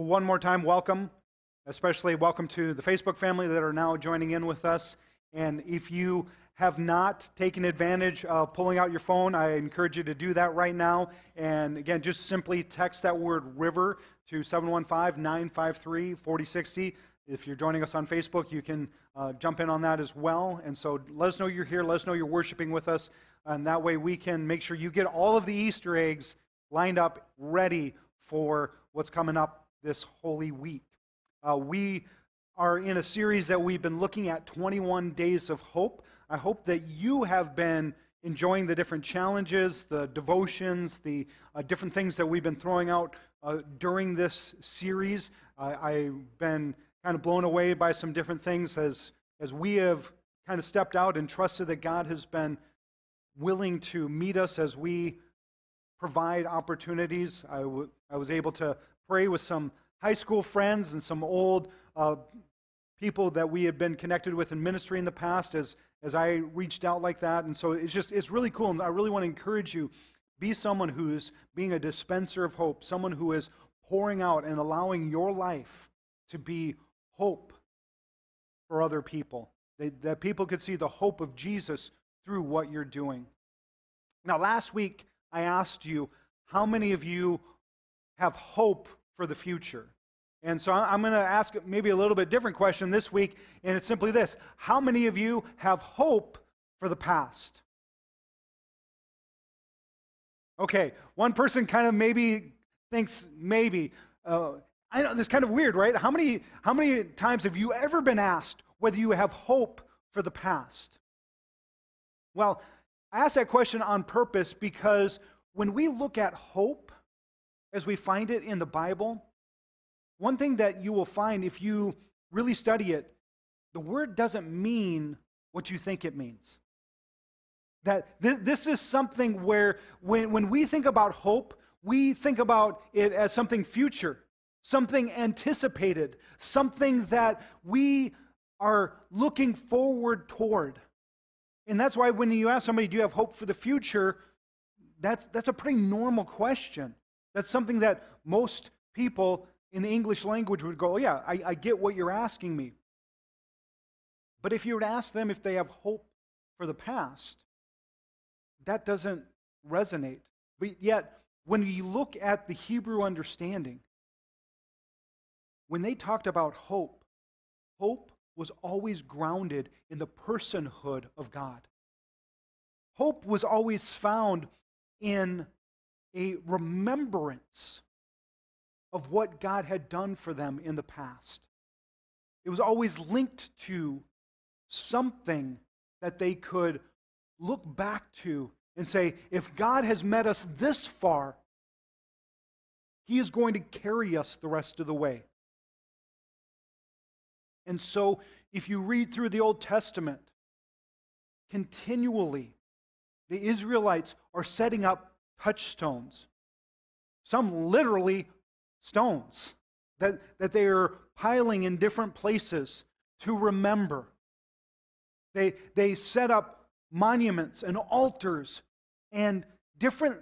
One more time, welcome. Especially welcome to the Facebook family that are now joining in with us. And if you have not taken advantage of pulling out your phone, I encourage you to do that right now. And again, just simply text that word river to 715 953 4060. If you're joining us on Facebook, you can uh, jump in on that as well. And so let us know you're here. Let us know you're worshiping with us. And that way we can make sure you get all of the Easter eggs lined up, ready for what's coming up this Holy Week. Uh, we are in a series that we've been looking at 21 Days of Hope. I hope that you have been enjoying the different challenges, the devotions, the uh, different things that we've been throwing out uh, during this series. I've been kind of blown away by some different things as, as we have kind of stepped out and trusted that God has been willing to meet us as we provide opportunities. I, w- I was able to pray with some high school friends and some old uh, people that we had been connected with in ministry in the past as, as I reached out like that. And so it's just, it's really cool. And I really want to encourage you be someone who's being a dispenser of hope, someone who is pouring out and allowing your life to be hope for other people. That people could see the hope of Jesus through what you're doing. Now, last week, I asked you how many of you have hope for the future? And so I'm going to ask maybe a little bit different question this week, and it's simply this How many of you have hope for the past? Okay, one person kind of maybe thinks maybe. Uh, I know this is kind of weird, right? How many, how many times have you ever been asked whether you have hope for the past? Well, I ask that question on purpose because when we look at hope as we find it in the Bible, one thing that you will find if you really study it, the word doesn't mean what you think it means. That th- this is something where when, when we think about hope, we think about it as something future, something anticipated, something that we are looking forward toward. And that's why when you ask somebody, Do you have hope for the future? That's, that's a pretty normal question. That's something that most people in the English language would go, oh, Yeah, I, I get what you're asking me. But if you were to ask them if they have hope for the past, that doesn't resonate. But yet, when you look at the Hebrew understanding, when they talked about hope, hope was always grounded in the personhood of God. Hope was always found in a remembrance of what God had done for them in the past. It was always linked to something that they could look back to and say, if God has met us this far, He is going to carry us the rest of the way. And so, if you read through the Old Testament, continually, the Israelites are setting up touchstones, some literally stones that, that they are piling in different places to remember. They, they set up monuments and altars and different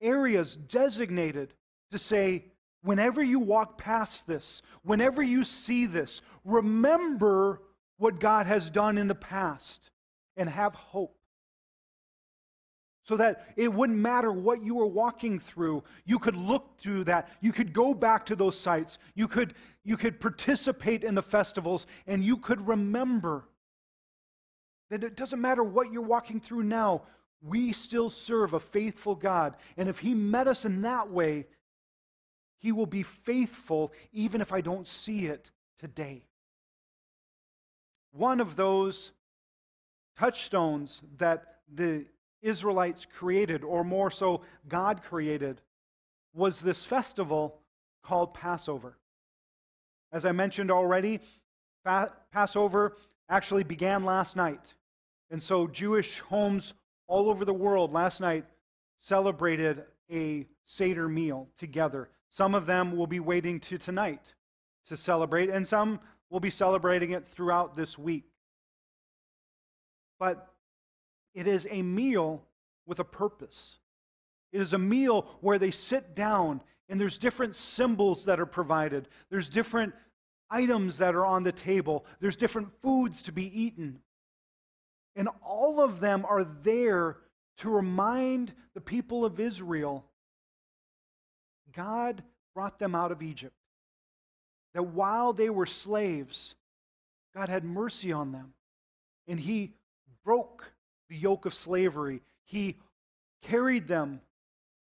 areas designated to say, Whenever you walk past this, whenever you see this, remember what God has done in the past and have hope. So that it wouldn't matter what you were walking through, you could look through that. You could go back to those sites. You could, you could participate in the festivals, and you could remember that it doesn't matter what you're walking through now, we still serve a faithful God. And if He met us in that way, he will be faithful even if I don't see it today. One of those touchstones that the Israelites created, or more so, God created, was this festival called Passover. As I mentioned already, Passover actually began last night. And so Jewish homes all over the world last night celebrated a Seder meal together. Some of them will be waiting to tonight to celebrate, and some will be celebrating it throughout this week. But it is a meal with a purpose. It is a meal where they sit down And there's different symbols that are provided. There's different items that are on the table. There's different foods to be eaten. And all of them are there to remind the people of Israel God brought them out of Egypt. That while they were slaves, God had mercy on them. And He broke the yoke of slavery. He carried them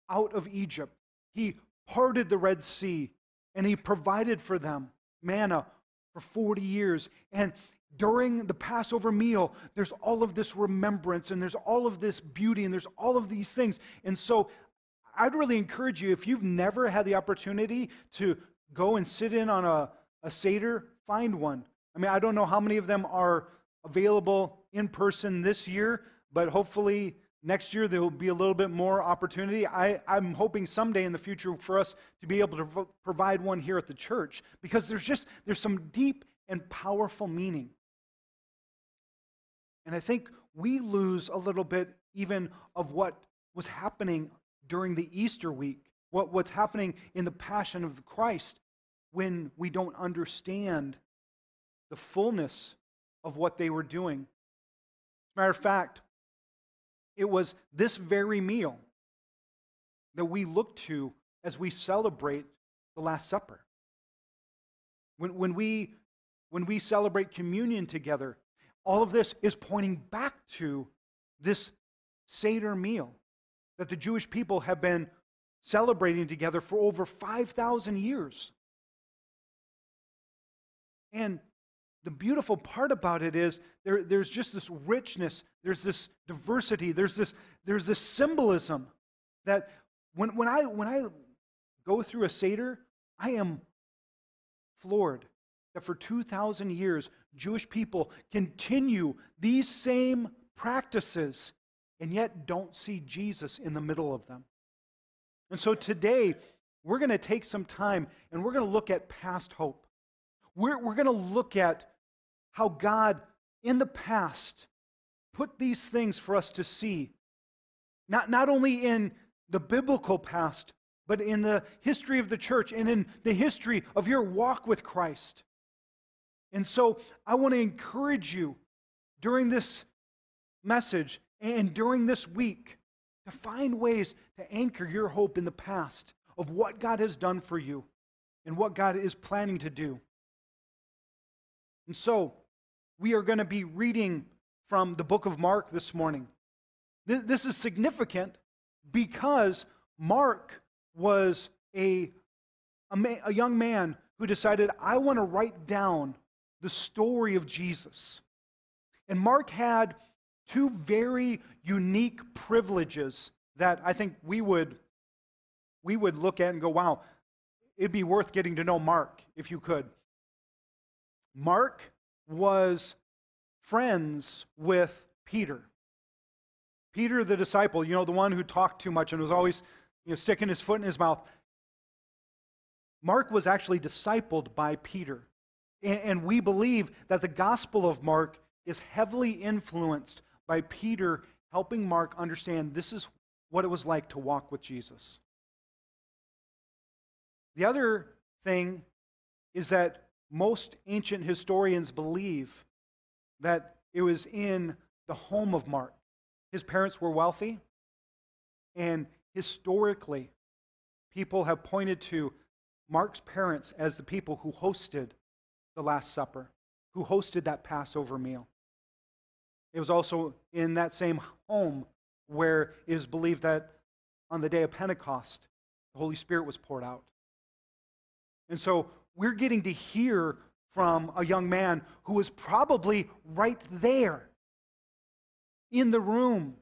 out of Egypt. He parted the Red Sea and He provided for them manna for 40 years. And during the Passover meal, there's all of this remembrance and there's all of this beauty and there's all of these things. And so I'd really encourage you, if you've never had the opportunity to go and sit in on a, a Seder, find one. I mean, I don't know how many of them are available in person this year, but hopefully next year there will be a little bit more opportunity. I, am hoping someday in the future for us to be able to provide one here at the church because there's just there's some deep and powerful meaning. And I think we lose a little bit even of what was happening during the Easter week, what, what's happening in the passion of Christ when we don't understand the fullness of what they were doing. As a matter of fact, it was this very meal that we look to as we celebrate the Last Supper. When, when, we, when we celebrate communion together, all of this is pointing back to this Seder meal that the Jewish people have been celebrating together for over 5,000 years. And the beautiful part about it is there, there's just this richness, there's this diversity, there's this, there's this symbolism that when, when, I, when I go through a Seder, I am floored that for 2,000 years, Jewish people continue these same practices and yet don't see Jesus in the middle of them. And so today, we're going to take some time and we're going to look at past hope. We're, we're going to look at how God, in the past, put these things for us to see. Not, not only in the biblical past, but in the history of the church and in the history of your walk with Christ. And so I want to encourage you during this message and during this week to find ways to anchor your hope in the past of what God has done for you and what God is planning to do. And so we are going to be reading from the book of Mark this morning. This is significant because Mark was a, a, a young man who decided, I want to write down the story of Jesus. And Mark had two very unique privileges that I think we would, we would look at and go, wow, it'd be worth getting to know Mark if you could. Mark was friends with Peter. Peter, the disciple, you know, the one who talked too much and was always you know, sticking his foot in his mouth. Mark was actually discipled by Peter. And, we believe that the Gospel of Mark is heavily influenced by Peter helping Mark understand this is what it was like to walk with Jesus. The other thing is that most ancient historians believe that it was in the home of Mark. His parents were wealthy, and historically, people have pointed to Mark's parents as the people who hosted the Last Supper, who hosted that Passover meal. It was also in that same home where it is believed that on the day of Pentecost, the Holy Spirit was poured out. And so we're getting to hear from a young man who was probably right there in the room,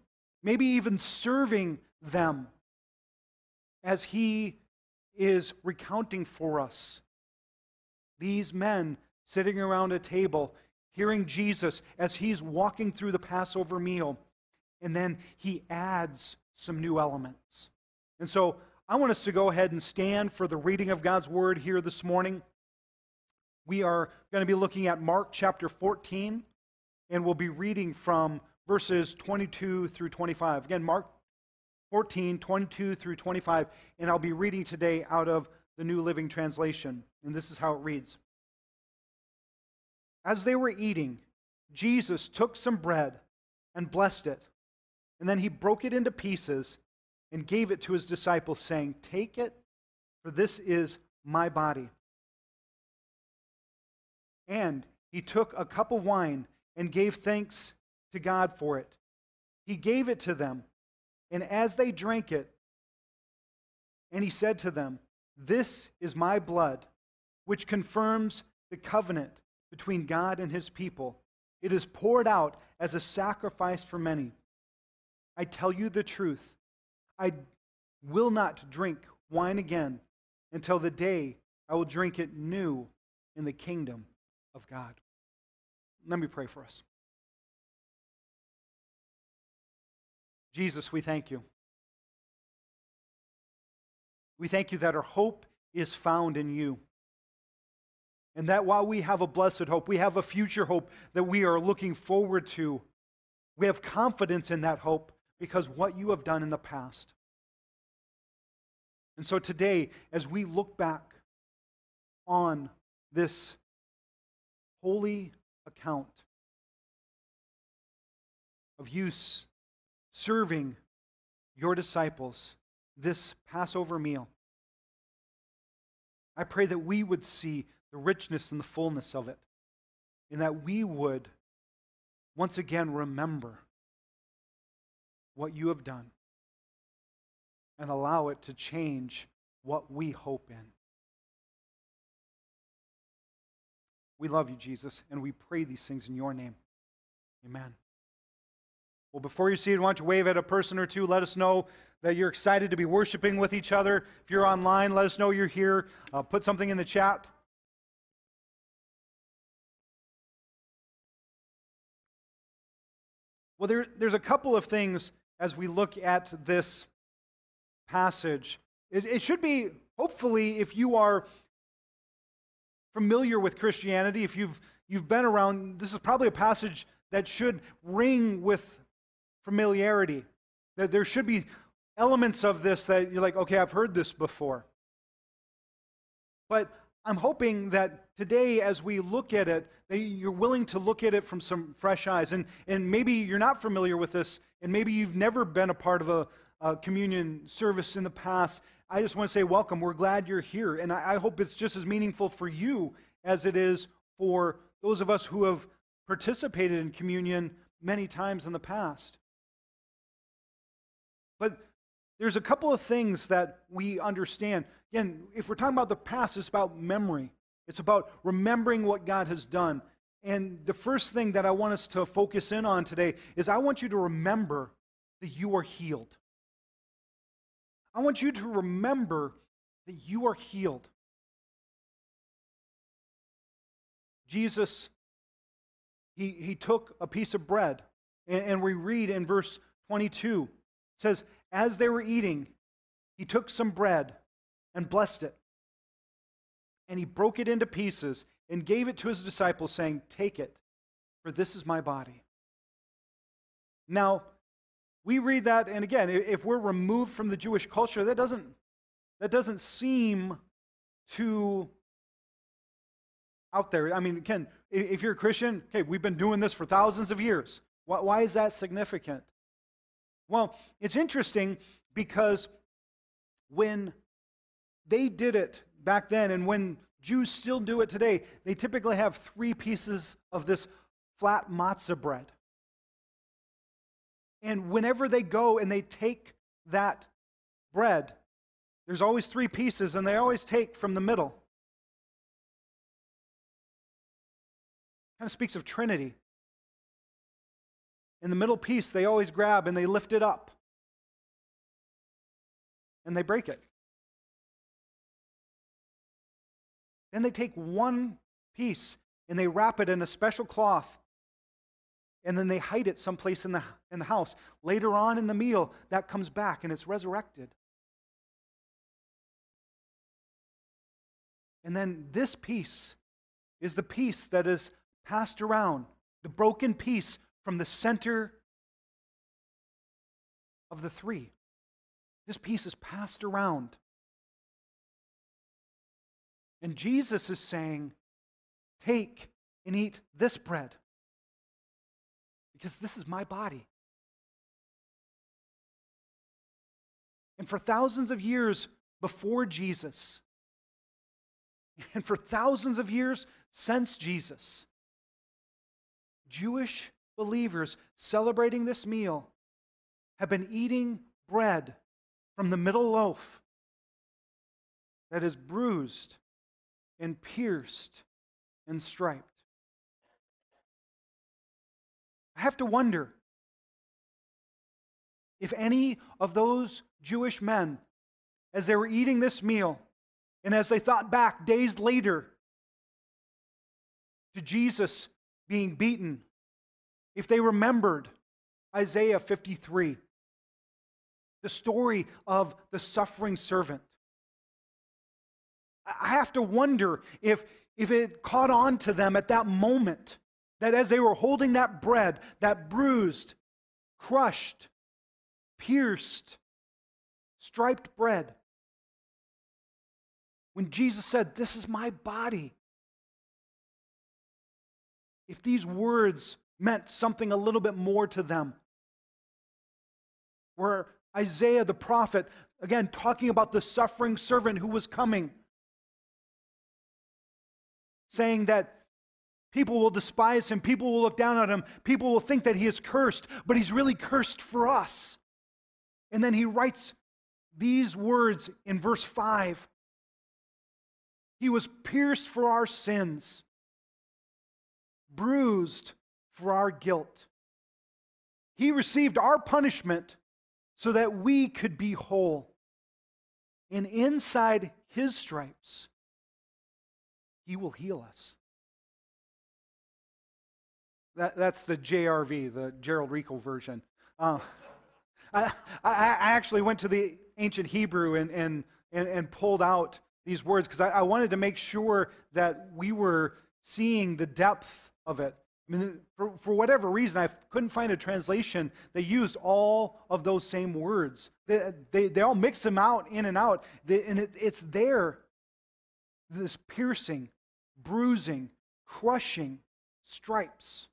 maybe even serving them as he is recounting for us these men sitting around a table, hearing Jesus as he's walking through the Passover meal, and then he adds some new elements. And so I want us to go ahead and stand for the reading of God's word here this morning. We are going to be looking at Mark chapter 14, and we'll be reading from verses 22 through 25. Again, Mark 14, 22 through 25, and I'll be reading today out of the New Living Translation. And this is how it reads As they were eating, Jesus took some bread and blessed it, and then he broke it into pieces and gave it to his disciples, saying, Take it, for this is my body. And he took a cup of wine and gave thanks to God for it. He gave it to them and as they drank it, and he said to them, This is my blood, which confirms the covenant between God and his people. It is poured out as a sacrifice for many. I tell you the truth. I will not drink wine again until the day I will drink it new in the kingdom of God. Let me pray for us. Jesus, we thank you. We thank you that our hope is found in you. And that while we have a blessed hope, we have a future hope that we are looking forward to, we have confidence in that hope because what you have done in the past. And so today, as we look back on this holy account of use serving your disciples this Passover meal. I pray that we would see the richness and the fullness of it, and that we would once again remember what you have done and allow it to change what we hope in. We love you, Jesus, and we pray these things in your name. Amen. Well, before you see it, why don't you wave at a person or two? Let us know that you're excited to be worshiping with each other. If you're online, let us know you're here. Uh, put something in the chat. Well, there, there's a couple of things as we look at this passage. It, it should be, hopefully, if you are familiar with Christianity, if you've, you've been around, this is probably a passage that should ring with familiarity. That there should be elements of this that you're like, okay, I've heard this before. But I'm hoping that today, as we look at it, you're willing to look at it from some fresh eyes. And, and maybe you're not familiar with this, and maybe you've never been a part of a, a communion service in the past. I just want to say, welcome. We're glad you're here. And I, I hope it's just as meaningful for you as it is for those of us who have participated in communion many times in the past. But there's a couple of things that we understand. Again, if we're talking about the past, it's about memory, it's about remembering what God has done. And the first thing that I want us to focus in on today is I want you to remember that you are healed. I want you to remember that you are healed. Jesus, he, he took a piece of bread, and, and we read in verse 22 says, As they were eating, he took some bread and blessed it. And he broke it into pieces and gave it to his disciples, saying, Take it, for this is my body. Now, we read that, and again, if we're removed from the Jewish culture, that doesn't, that doesn't seem too out there. I mean, again, if you're a Christian, okay, we've been doing this for thousands of years. Why, why is that significant? Well, it's interesting because when they did it back then, and when Jews still do it today, they typically have three pieces of this flat matzah bread. And whenever they go and they take that bread, there's always three pieces, and they always take from the middle. Kind of speaks of Trinity. In the middle piece, they always grab and they lift it up. And they break it. Then they take one piece and they wrap it in a special cloth. And then they hide it someplace in the, in the house. Later on in the meal, that comes back and it's resurrected. And then this piece is the piece that is passed around, the broken piece from the center of the three. This piece is passed around. And Jesus is saying, Take and eat this bread because this is my body. And for thousands of years before Jesus, and for thousands of years since Jesus, Jewish believers celebrating this meal have been eating bread from the middle loaf that is bruised and pierced and striped. I have to wonder if any of those Jewish men, as they were eating this meal, and as they thought back days later to Jesus being beaten, if they remembered Isaiah 53, the story of the suffering servant. I have to wonder if, if it caught on to them at that moment that as they were holding that bread, that bruised, crushed, pierced, striped bread, when Jesus said, This is my body, if these words meant something a little bit more to them, where Isaiah the prophet, again, talking about the suffering servant who was coming, saying that people will despise him, people will look down on him, people will think that he is cursed, but he's really cursed for us. And then he writes these words in verse 5 He was pierced for our sins, bruised for our guilt. He received our punishment so that we could be whole. And inside his stripes, he will heal us. That, that's the JRV, the Gerald Rico version. Uh, I, I, actually went to the ancient Hebrew and, and, and, and pulled out these words because I, I wanted to make sure that we were seeing the depth of it. I mean, for, for whatever reason, I couldn't find a translation that used all of those same words. They, they, they all mix them out in and out, they, and it, it's there this piercing, bruising, crushing stripes.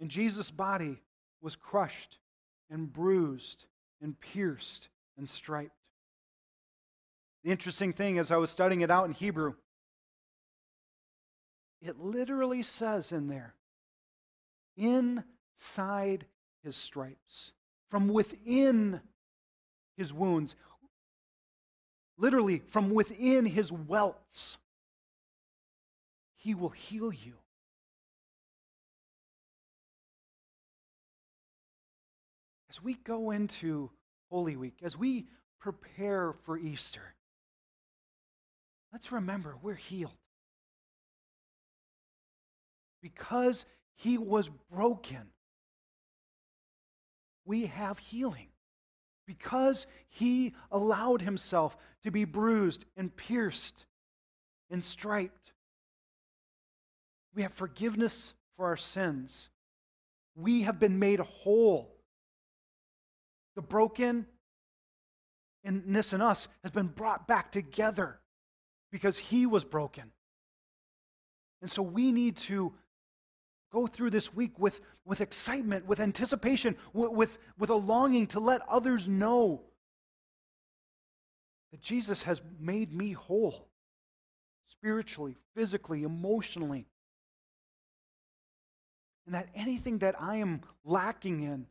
And Jesus' body was crushed and bruised and pierced and striped. The interesting thing as I was studying it out in Hebrew, it literally says in there, inside his stripes, from within his wounds, literally from within his welts, he will heal you. As we go into Holy Week, as we prepare for Easter, let's remember we're healed because he was broken, we have healing. Because he allowed himself to be bruised and pierced and striped, we have forgiveness for our sins. We have been made whole. The brokenness in us has been brought back together because he was broken. And so we need to go through this week with, with excitement, with anticipation, with, with, with a longing to let others know that Jesus has made me whole spiritually, physically, emotionally. And that anything that I am lacking in,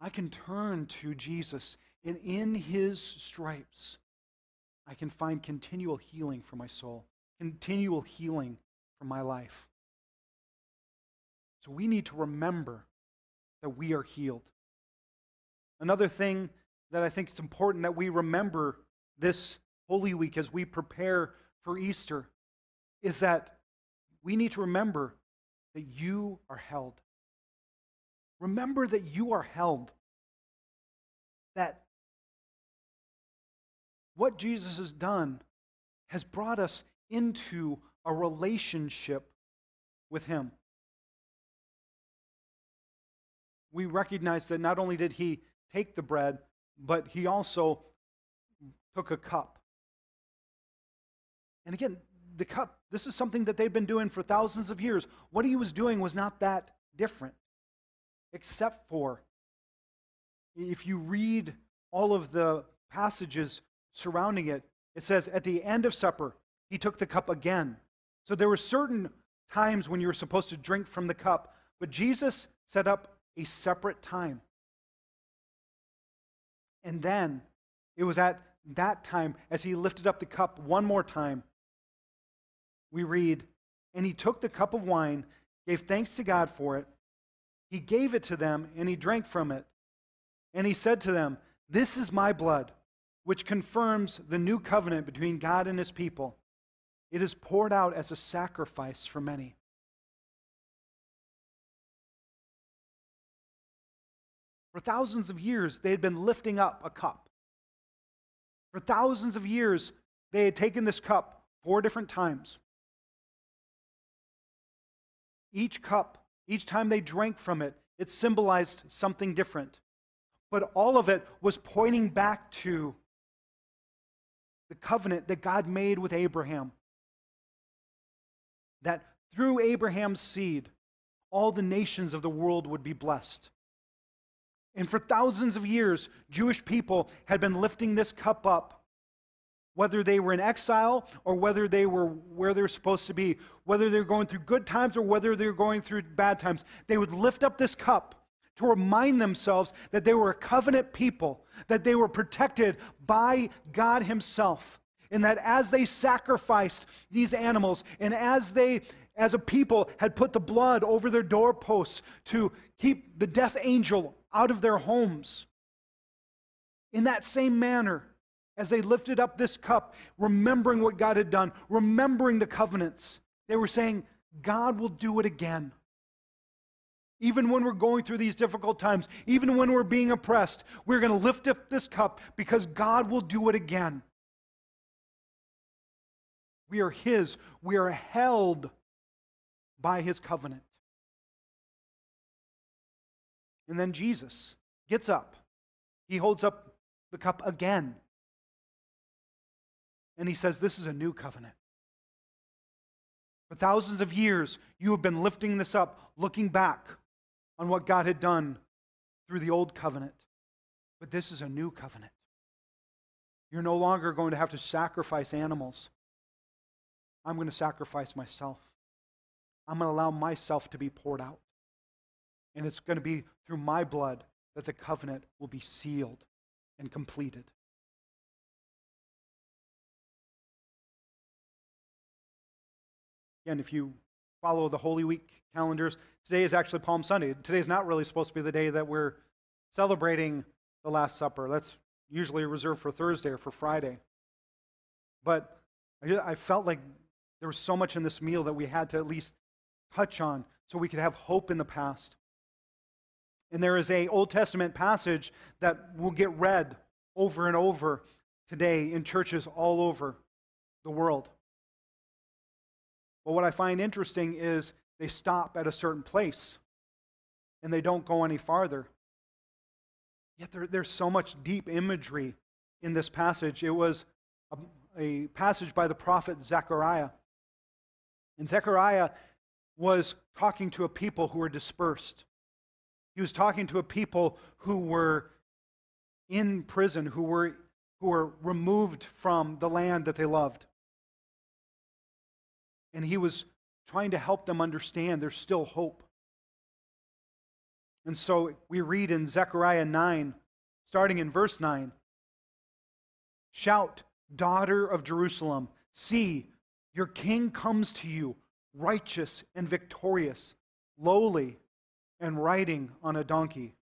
I can turn to Jesus. And in his stripes, I can find continual healing for my soul, continual healing for my life. So we need to remember that we are healed. Another thing that I think is important that we remember this Holy Week as we prepare for Easter is that we need to remember that you are held. Remember that you are held. That what Jesus has done has brought us into a relationship with Him. We recognize that not only did he take the bread, but he also took a cup. And again, the cup, this is something that they've been doing for thousands of years. What he was doing was not that different, except for if you read all of the passages surrounding it, it says, at the end of supper, he took the cup again. So there were certain times when you were supposed to drink from the cup, but Jesus set up a separate time. And then it was at that time, as he lifted up the cup one more time, we read, And he took the cup of wine, gave thanks to God for it. He gave it to them, and he drank from it. And he said to them, This is my blood, which confirms the new covenant between God and his people. It is poured out as a sacrifice for many. For thousands of years, they had been lifting up a cup. For thousands of years, they had taken this cup four different times. Each cup, each time they drank from it, it symbolized something different. But all of it was pointing back to the covenant that God made with Abraham. That through Abraham's seed, all the nations of the world would be blessed. And for thousands of years, Jewish people had been lifting this cup up, whether they were in exile or whether they were where they're supposed to be, whether they're going through good times or whether they're going through bad times. They would lift up this cup to remind themselves that they were a covenant people, that they were protected by God Himself, and that as they sacrificed these animals and as they as a people had put the blood over their doorposts to keep the death angel out of their homes. In that same manner, as they lifted up this cup, remembering what God had done, remembering the covenants, they were saying, God will do it again. Even when we're going through these difficult times, even when we're being oppressed, we're going to lift up this cup because God will do it again. We are His, we are held by His covenant. And then Jesus gets up. He holds up the cup again. And he says, This is a new covenant. For thousands of years, you have been lifting this up, looking back on what God had done through the old covenant. But this is a new covenant. You're no longer going to have to sacrifice animals. I'm going to sacrifice myself. I'm going to allow myself to be poured out. And it's going to be through my blood that the covenant will be sealed and completed. Again, if you follow the Holy Week calendars, today is actually Palm Sunday. Today is not really supposed to be the day that we're celebrating the Last Supper. That's usually reserved for Thursday or for Friday. But I felt like there was so much in this meal that we had to at least touch on so we could have hope in the past. And there is a Old Testament passage that will get read over and over today in churches all over the world. But what I find interesting is they stop at a certain place and they don't go any farther. Yet there, there's so much deep imagery in this passage. It was a, a passage by the prophet Zechariah. And Zechariah was talking to a people who were dispersed. He was talking to a people who were in prison, who were, who were removed from the land that they loved. And he was trying to help them understand there's still hope. And so we read in Zechariah 9, starting in verse 9 Shout, daughter of Jerusalem, see, your king comes to you, righteous and victorious, lowly and riding on a donkey,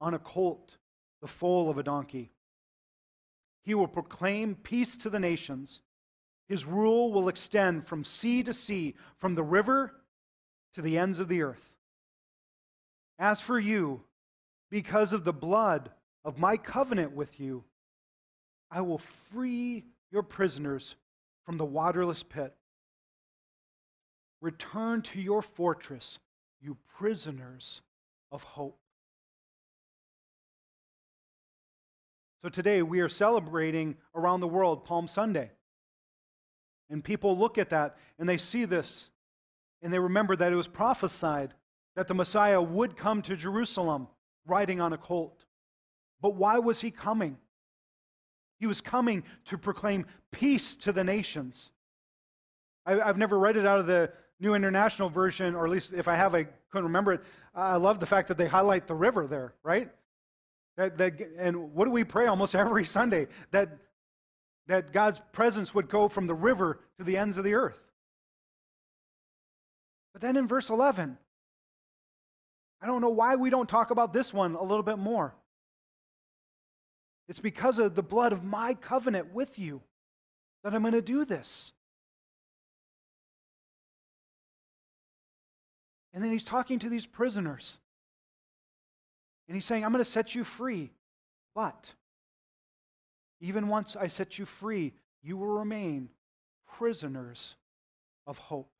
on a colt, the foal of a donkey. He will proclaim peace to the nations. His rule will extend from sea to sea, from the river to the ends of the earth. As for you, because of the blood of my covenant with you, I will free your prisoners from the waterless pit. Return to your fortress you prisoners of hope. So today we are celebrating around the world Palm Sunday. And people look at that and they see this and they remember that it was prophesied that the Messiah would come to Jerusalem riding on a colt. But why was he coming? He was coming to proclaim peace to the nations. I, have never read it out of the New International Version, or at least if I have, I couldn't remember it. I love the fact that they highlight the river there, right? That, that, and what do we pray almost every Sunday? That, that God's presence would go from the river to the ends of the earth. But then in verse 11, I don't know why we don't talk about this one a little bit more. It's because of the blood of my covenant with you that I'm going to do this. And then he's talking to these prisoners. And he's saying, I'm going to set you free. But even once I set you free, you will remain prisoners of hope.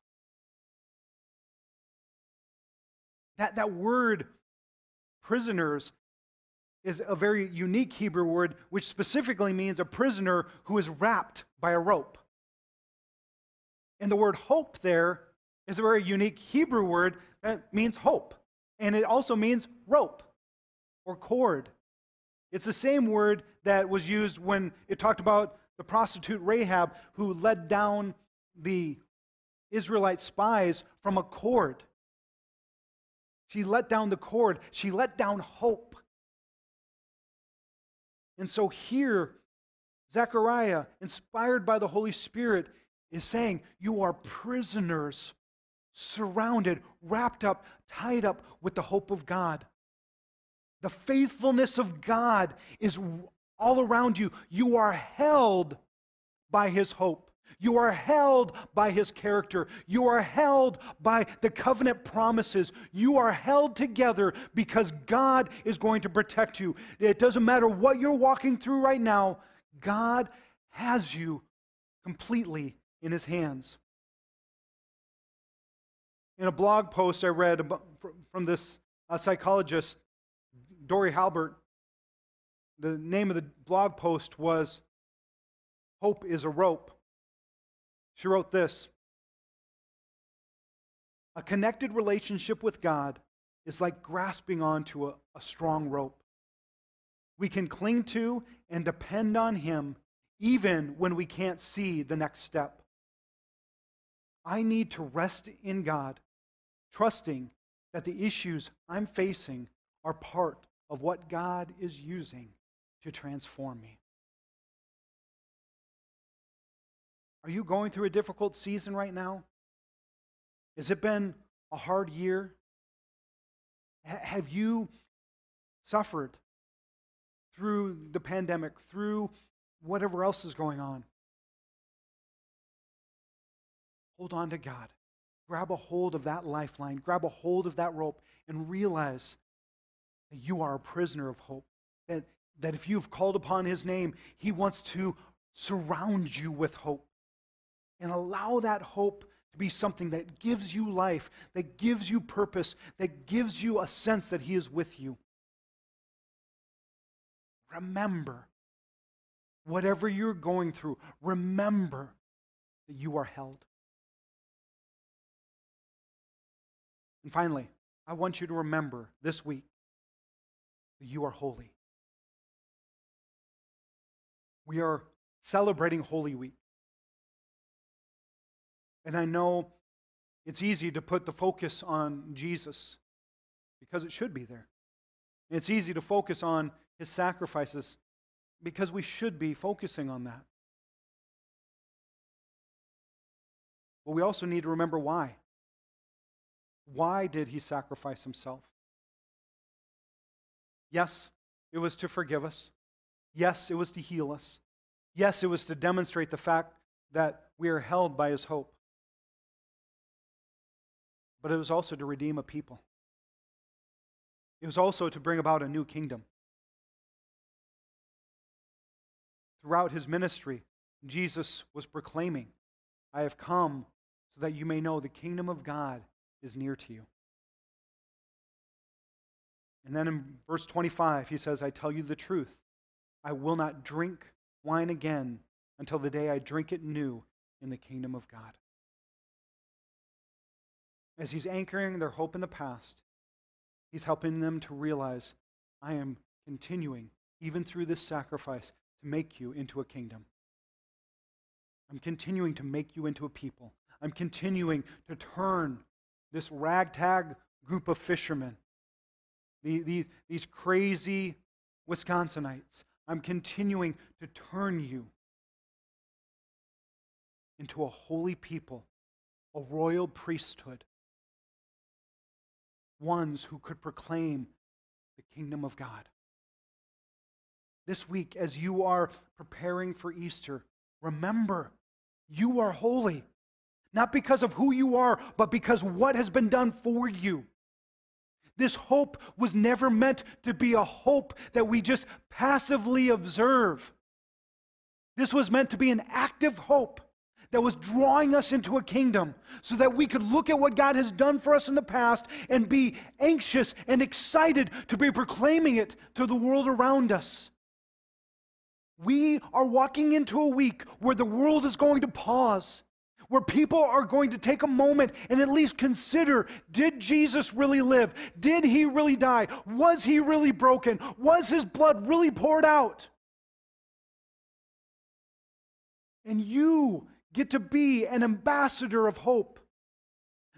That, that word, prisoners, is a very unique Hebrew word, which specifically means a prisoner who is wrapped by a rope. And the word hope there is a very unique Hebrew word that means hope. And it also means rope or cord. It's the same word that was used when it talked about the prostitute Rahab who led down the Israelite spies from a cord. She let down the cord, she let down hope. And so here, Zechariah, inspired by the Holy Spirit, is saying, You are prisoners, surrounded, wrapped up, tied up with the hope of God. The faithfulness of God is all around you. You are held by his hope. You are held by his character. You are held by the covenant promises. You are held together because God is going to protect you. It doesn't matter what you're walking through right now, God has you completely in his hands. In a blog post I read from this uh, psychologist, Dory Halbert, the name of the blog post was Hope is a Rope. She wrote this A connected relationship with God is like grasping onto a, a strong rope. We can cling to and depend on Him even when we can't see the next step. I need to rest in God, trusting that the issues I'm facing are part of what God is using to transform me. Are you going through a difficult season right now? Has it been a hard year? H- have you suffered through the pandemic, through whatever else is going on? Hold on to God. Grab a hold of that lifeline, grab a hold of that rope, and realize that you are a prisoner of hope. That, that if you've called upon His name, He wants to surround you with hope and allow that hope to be something that gives you life, that gives you purpose, that gives you a sense that He is with you. Remember, whatever you're going through, remember that you are held. And finally, I want you to remember this week that you are holy. We are celebrating Holy Week. And I know it's easy to put the focus on Jesus because it should be there. It's easy to focus on his sacrifices because we should be focusing on that. But we also need to remember why. Why did he sacrifice himself? Yes, it was to forgive us. Yes, it was to heal us. Yes, it was to demonstrate the fact that we are held by his hope but it was also to redeem a people. It was also to bring about a new kingdom. Throughout his ministry, Jesus was proclaiming, I have come so that you may know the kingdom of God is near to you. And then in verse 25, he says, I tell you the truth. I will not drink wine again until the day I drink it new in the kingdom of God. As he's anchoring their hope in the past, he's helping them to realize I am continuing, even through this sacrifice, to make you into a kingdom. I'm continuing to make you into a people. I'm continuing to turn this ragtag group of fishermen, these, these crazy Wisconsinites, I'm continuing to turn you into a holy people, a royal priesthood, ones who could proclaim the kingdom of God. This week, as you are preparing for Easter, remember you are holy. Not because of who you are, but because what has been done for you. This hope was never meant to be a hope that we just passively observe. This was meant to be an active hope that was drawing us into a kingdom so that we could look at what God has done for us in the past and be anxious and excited to be proclaiming it to the world around us. We are walking into a week where the world is going to pause, where people are going to take a moment and at least consider did Jesus really live? Did he really die? Was he really broken? Was his blood really poured out? And you get to be an ambassador of hope.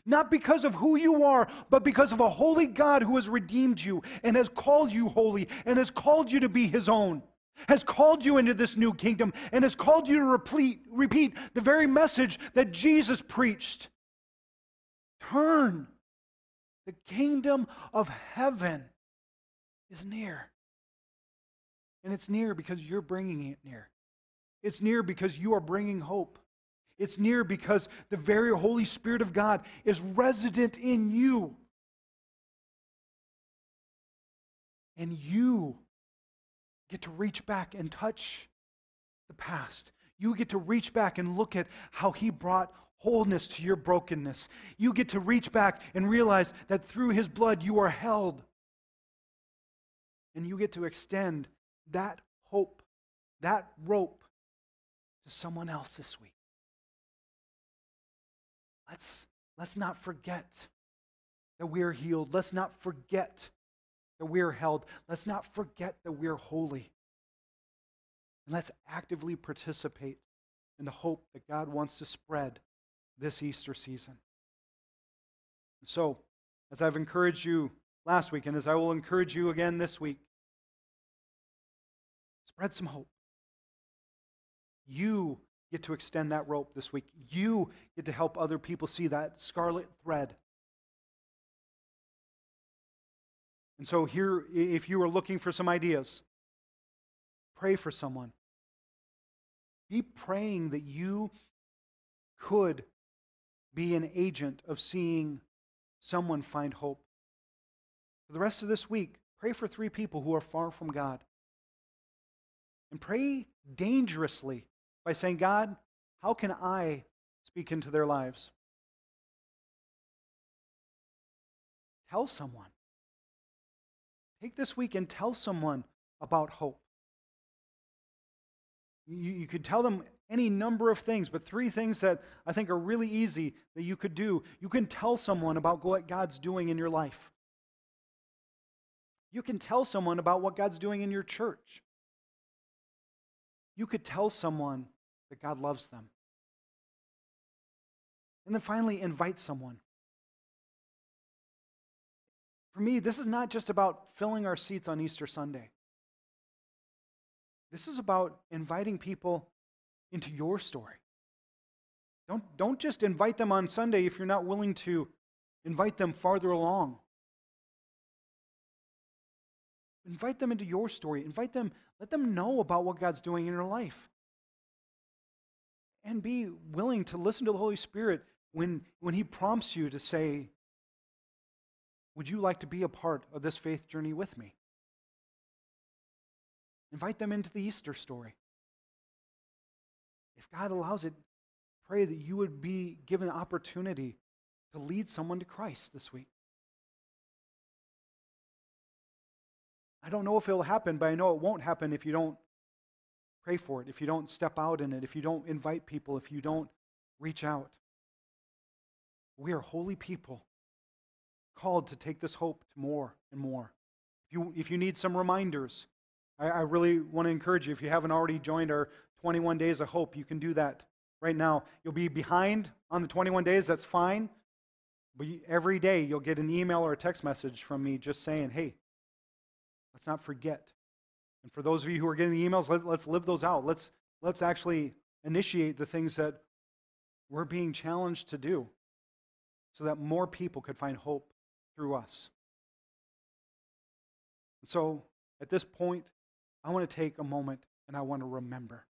Not because of who you are, but because of a holy God who has redeemed you and has called you holy and has called you to be his own has called you into this new kingdom and has called you to repeat, repeat the very message that Jesus preached. Turn. The kingdom of heaven is near. And it's near because you're bringing it near. It's near because you are bringing hope. It's near because the very Holy Spirit of God is resident in you. And you get to reach back and touch the past. You get to reach back and look at how He brought wholeness to your brokenness. You get to reach back and realize that through His blood you are held. And you get to extend that hope, that rope to someone else this week. Let's, let's not forget that we are healed. Let's not forget that we're held. Let's not forget that we're holy. And let's actively participate in the hope that God wants to spread this Easter season. So, as I've encouraged you last week, and as I will encourage you again this week, spread some hope. You get to extend that rope this week. You get to help other people see that scarlet thread And so, here, if you are looking for some ideas, pray for someone. Be praying that you could be an agent of seeing someone find hope. For the rest of this week, pray for three people who are far from God. And pray dangerously by saying, God, how can I speak into their lives? Tell someone. Take this week and tell someone about hope. You, you could tell them any number of things, but three things that I think are really easy that you could do. You can tell someone about what God's doing in your life. You can tell someone about what God's doing in your church. You could tell someone that God loves them. And then finally, invite someone. For me, this is not just about filling our seats on Easter Sunday. This is about inviting people into your story. Don't, don't just invite them on Sunday if you're not willing to invite them farther along. Invite them into your story. Invite them, let them know about what God's doing in your life. And be willing to listen to the Holy Spirit when, when He prompts you to say, would you like to be a part of this faith journey with me? Invite them into the Easter story. If God allows it, pray that you would be given the opportunity to lead someone to Christ this week. I don't know if it'll happen, but I know it won't happen if you don't pray for it, if you don't step out in it, if you don't invite people, if you don't reach out. We are holy people called to take this hope to more and more. If you, if you need some reminders, I, I really want to encourage you. If you haven't already joined our 21 Days of Hope, you can do that right now. You'll be behind on the 21 days, that's fine. But every day you'll get an email or a text message from me just saying, hey, let's not forget. And for those of you who are getting the emails, let, us live those out. Let's, let's actually initiate the things that we're being challenged to do so that more people could find hope through us. So at this point, I want to take a moment and I want to remember.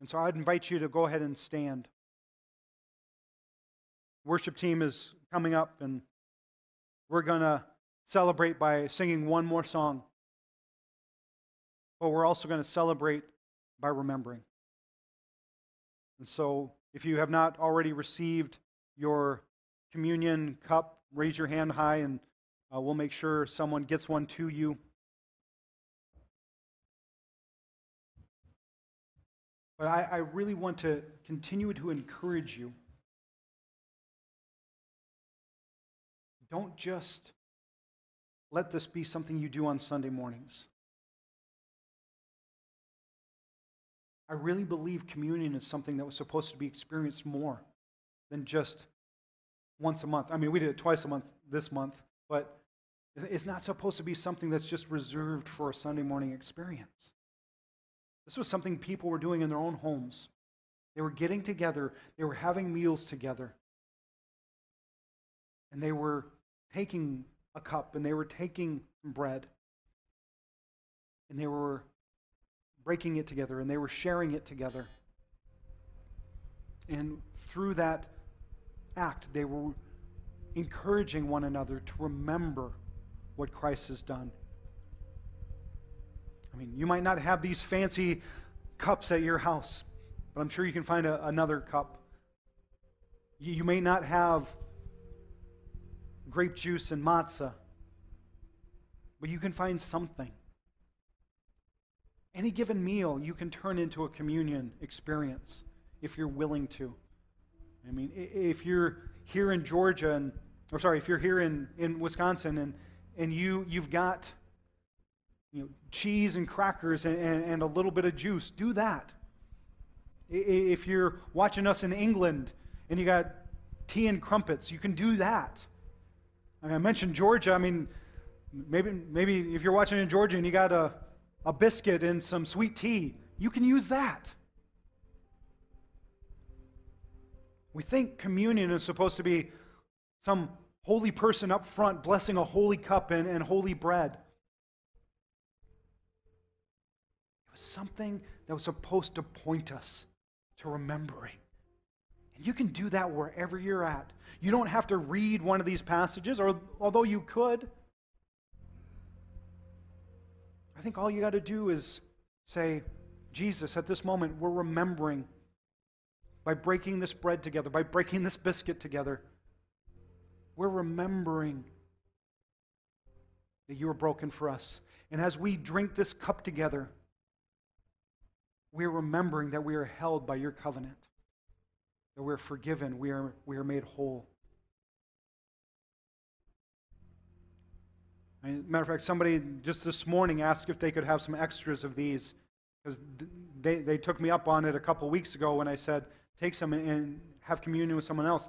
And so I'd invite you to go ahead and stand. Worship team is coming up, and we're going to celebrate by singing one more song. But we're also going to celebrate by remembering. And so, if you have not already received your communion cup, raise your hand high, and uh, we'll make sure someone gets one to you. But I, I really want to continue to encourage you. Don't just let this be something you do on Sunday mornings. I really believe communion is something that was supposed to be experienced more than just once a month. I mean, we did it twice a month this month, but it's not supposed to be something that's just reserved for a Sunday morning experience. This was something people were doing in their own homes. They were getting together, they were having meals together, and they were taking a cup and they were taking bread and they were breaking it together and they were sharing it together. And through that act, they were encouraging one another to remember what Christ has done. I mean, you might not have these fancy cups at your house, but I'm sure you can find a, another cup. You, you may not have grape juice and matzah, but you can find something. Any given meal you can turn into a communion experience if you're willing to. I mean, if you're here in Georgia, and, or sorry, if you're here in, in Wisconsin and, and you, you've got you know, cheese and crackers and, and, and a little bit of juice, do that. If you're watching us in England and you got tea and crumpets, you can do that. I, mean, I mentioned Georgia. I mean, maybe, maybe if you're watching in Georgia and you got a, a biscuit and some sweet tea, you can use that. We think communion is supposed to be some holy person up front blessing a holy cup and, and holy bread. It was something that was supposed to point us to remembering. And you can do that wherever you're at. You don't have to read one of these passages, or although you could. I think all you got to do is say, Jesus, at this moment, we're remembering by breaking this bread together, by breaking this biscuit together. We're remembering that you were broken for us. And as we drink this cup together, we're remembering that we are held by your covenant, that we're forgiven, we are, we are made whole. matter of fact, somebody just this morning asked if they could have some extras of these because they, they took me up on it a couple weeks ago when I said, take some and have communion with someone else.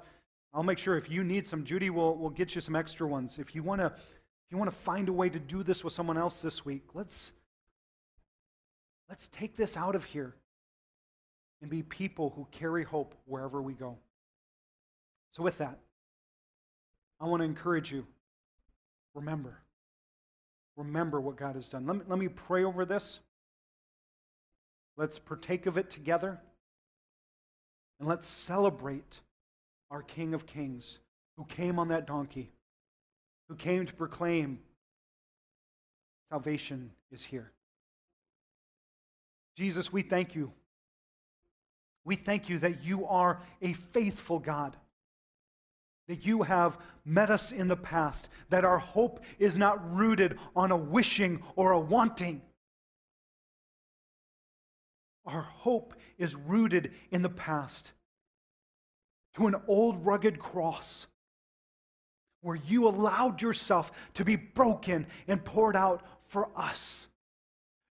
I'll make sure if you need some, Judy will, will get you some extra ones. If you want to if you want to find a way to do this with someone else this week, let's let's take this out of here and be people who carry hope wherever we go. So with that, I want to encourage you. Remember. Remember what God has done. Let me, let me pray over this. Let's partake of it together. And let's celebrate our King of Kings who came on that donkey, who came to proclaim salvation is here. Jesus, we thank you. We thank you that you are a faithful God, that you have met us in the past, that our hope is not rooted on a wishing or a wanting, our hope is rooted in the past to an old rugged cross where you allowed yourself to be broken and poured out for us.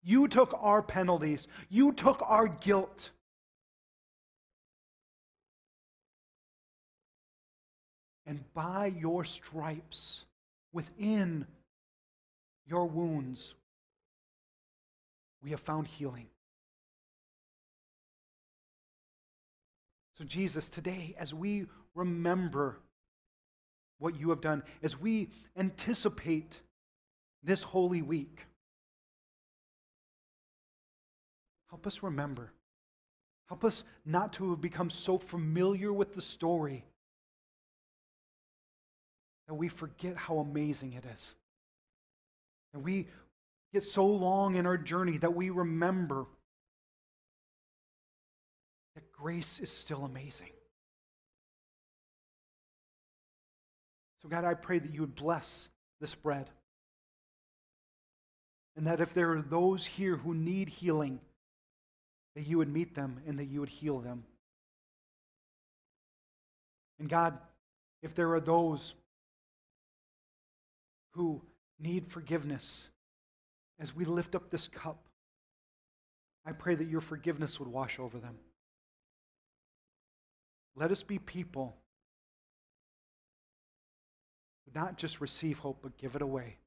You took our penalties, you took our guilt. And by your stripes, within your wounds, we have found healing. So, Jesus, today, as we remember what you have done, as we anticipate this holy week, help us remember. Help us not to have become so familiar with the story that we forget how amazing it is. And we get so long in our journey that we remember grace is still amazing. So, God, I pray that you would bless this bread. And that if there are those here who need healing, that you would meet them and that you would heal them. And God, if there are those who need forgiveness, as we lift up this cup, I pray that your forgiveness would wash over them. Let us be people who not just receive hope, but give it away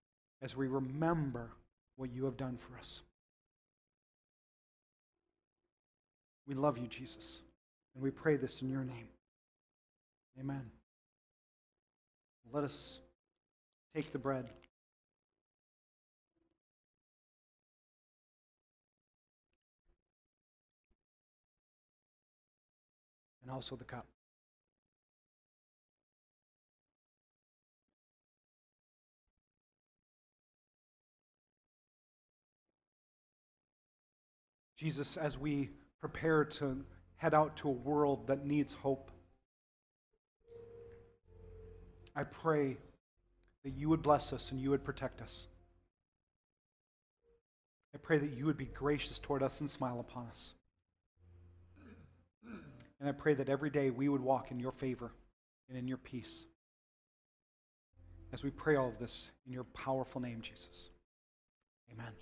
as we remember what you have done for us. We love you, Jesus, and we pray this in your name. Amen. Let us take the bread. And also the cup. Jesus, as we prepare to head out to a world that needs hope, I pray that you would bless us and you would protect us. I pray that you would be gracious toward us and smile upon us. And I pray that every day we would walk in your favor and in your peace. As we pray all of this in your powerful name, Jesus. Amen.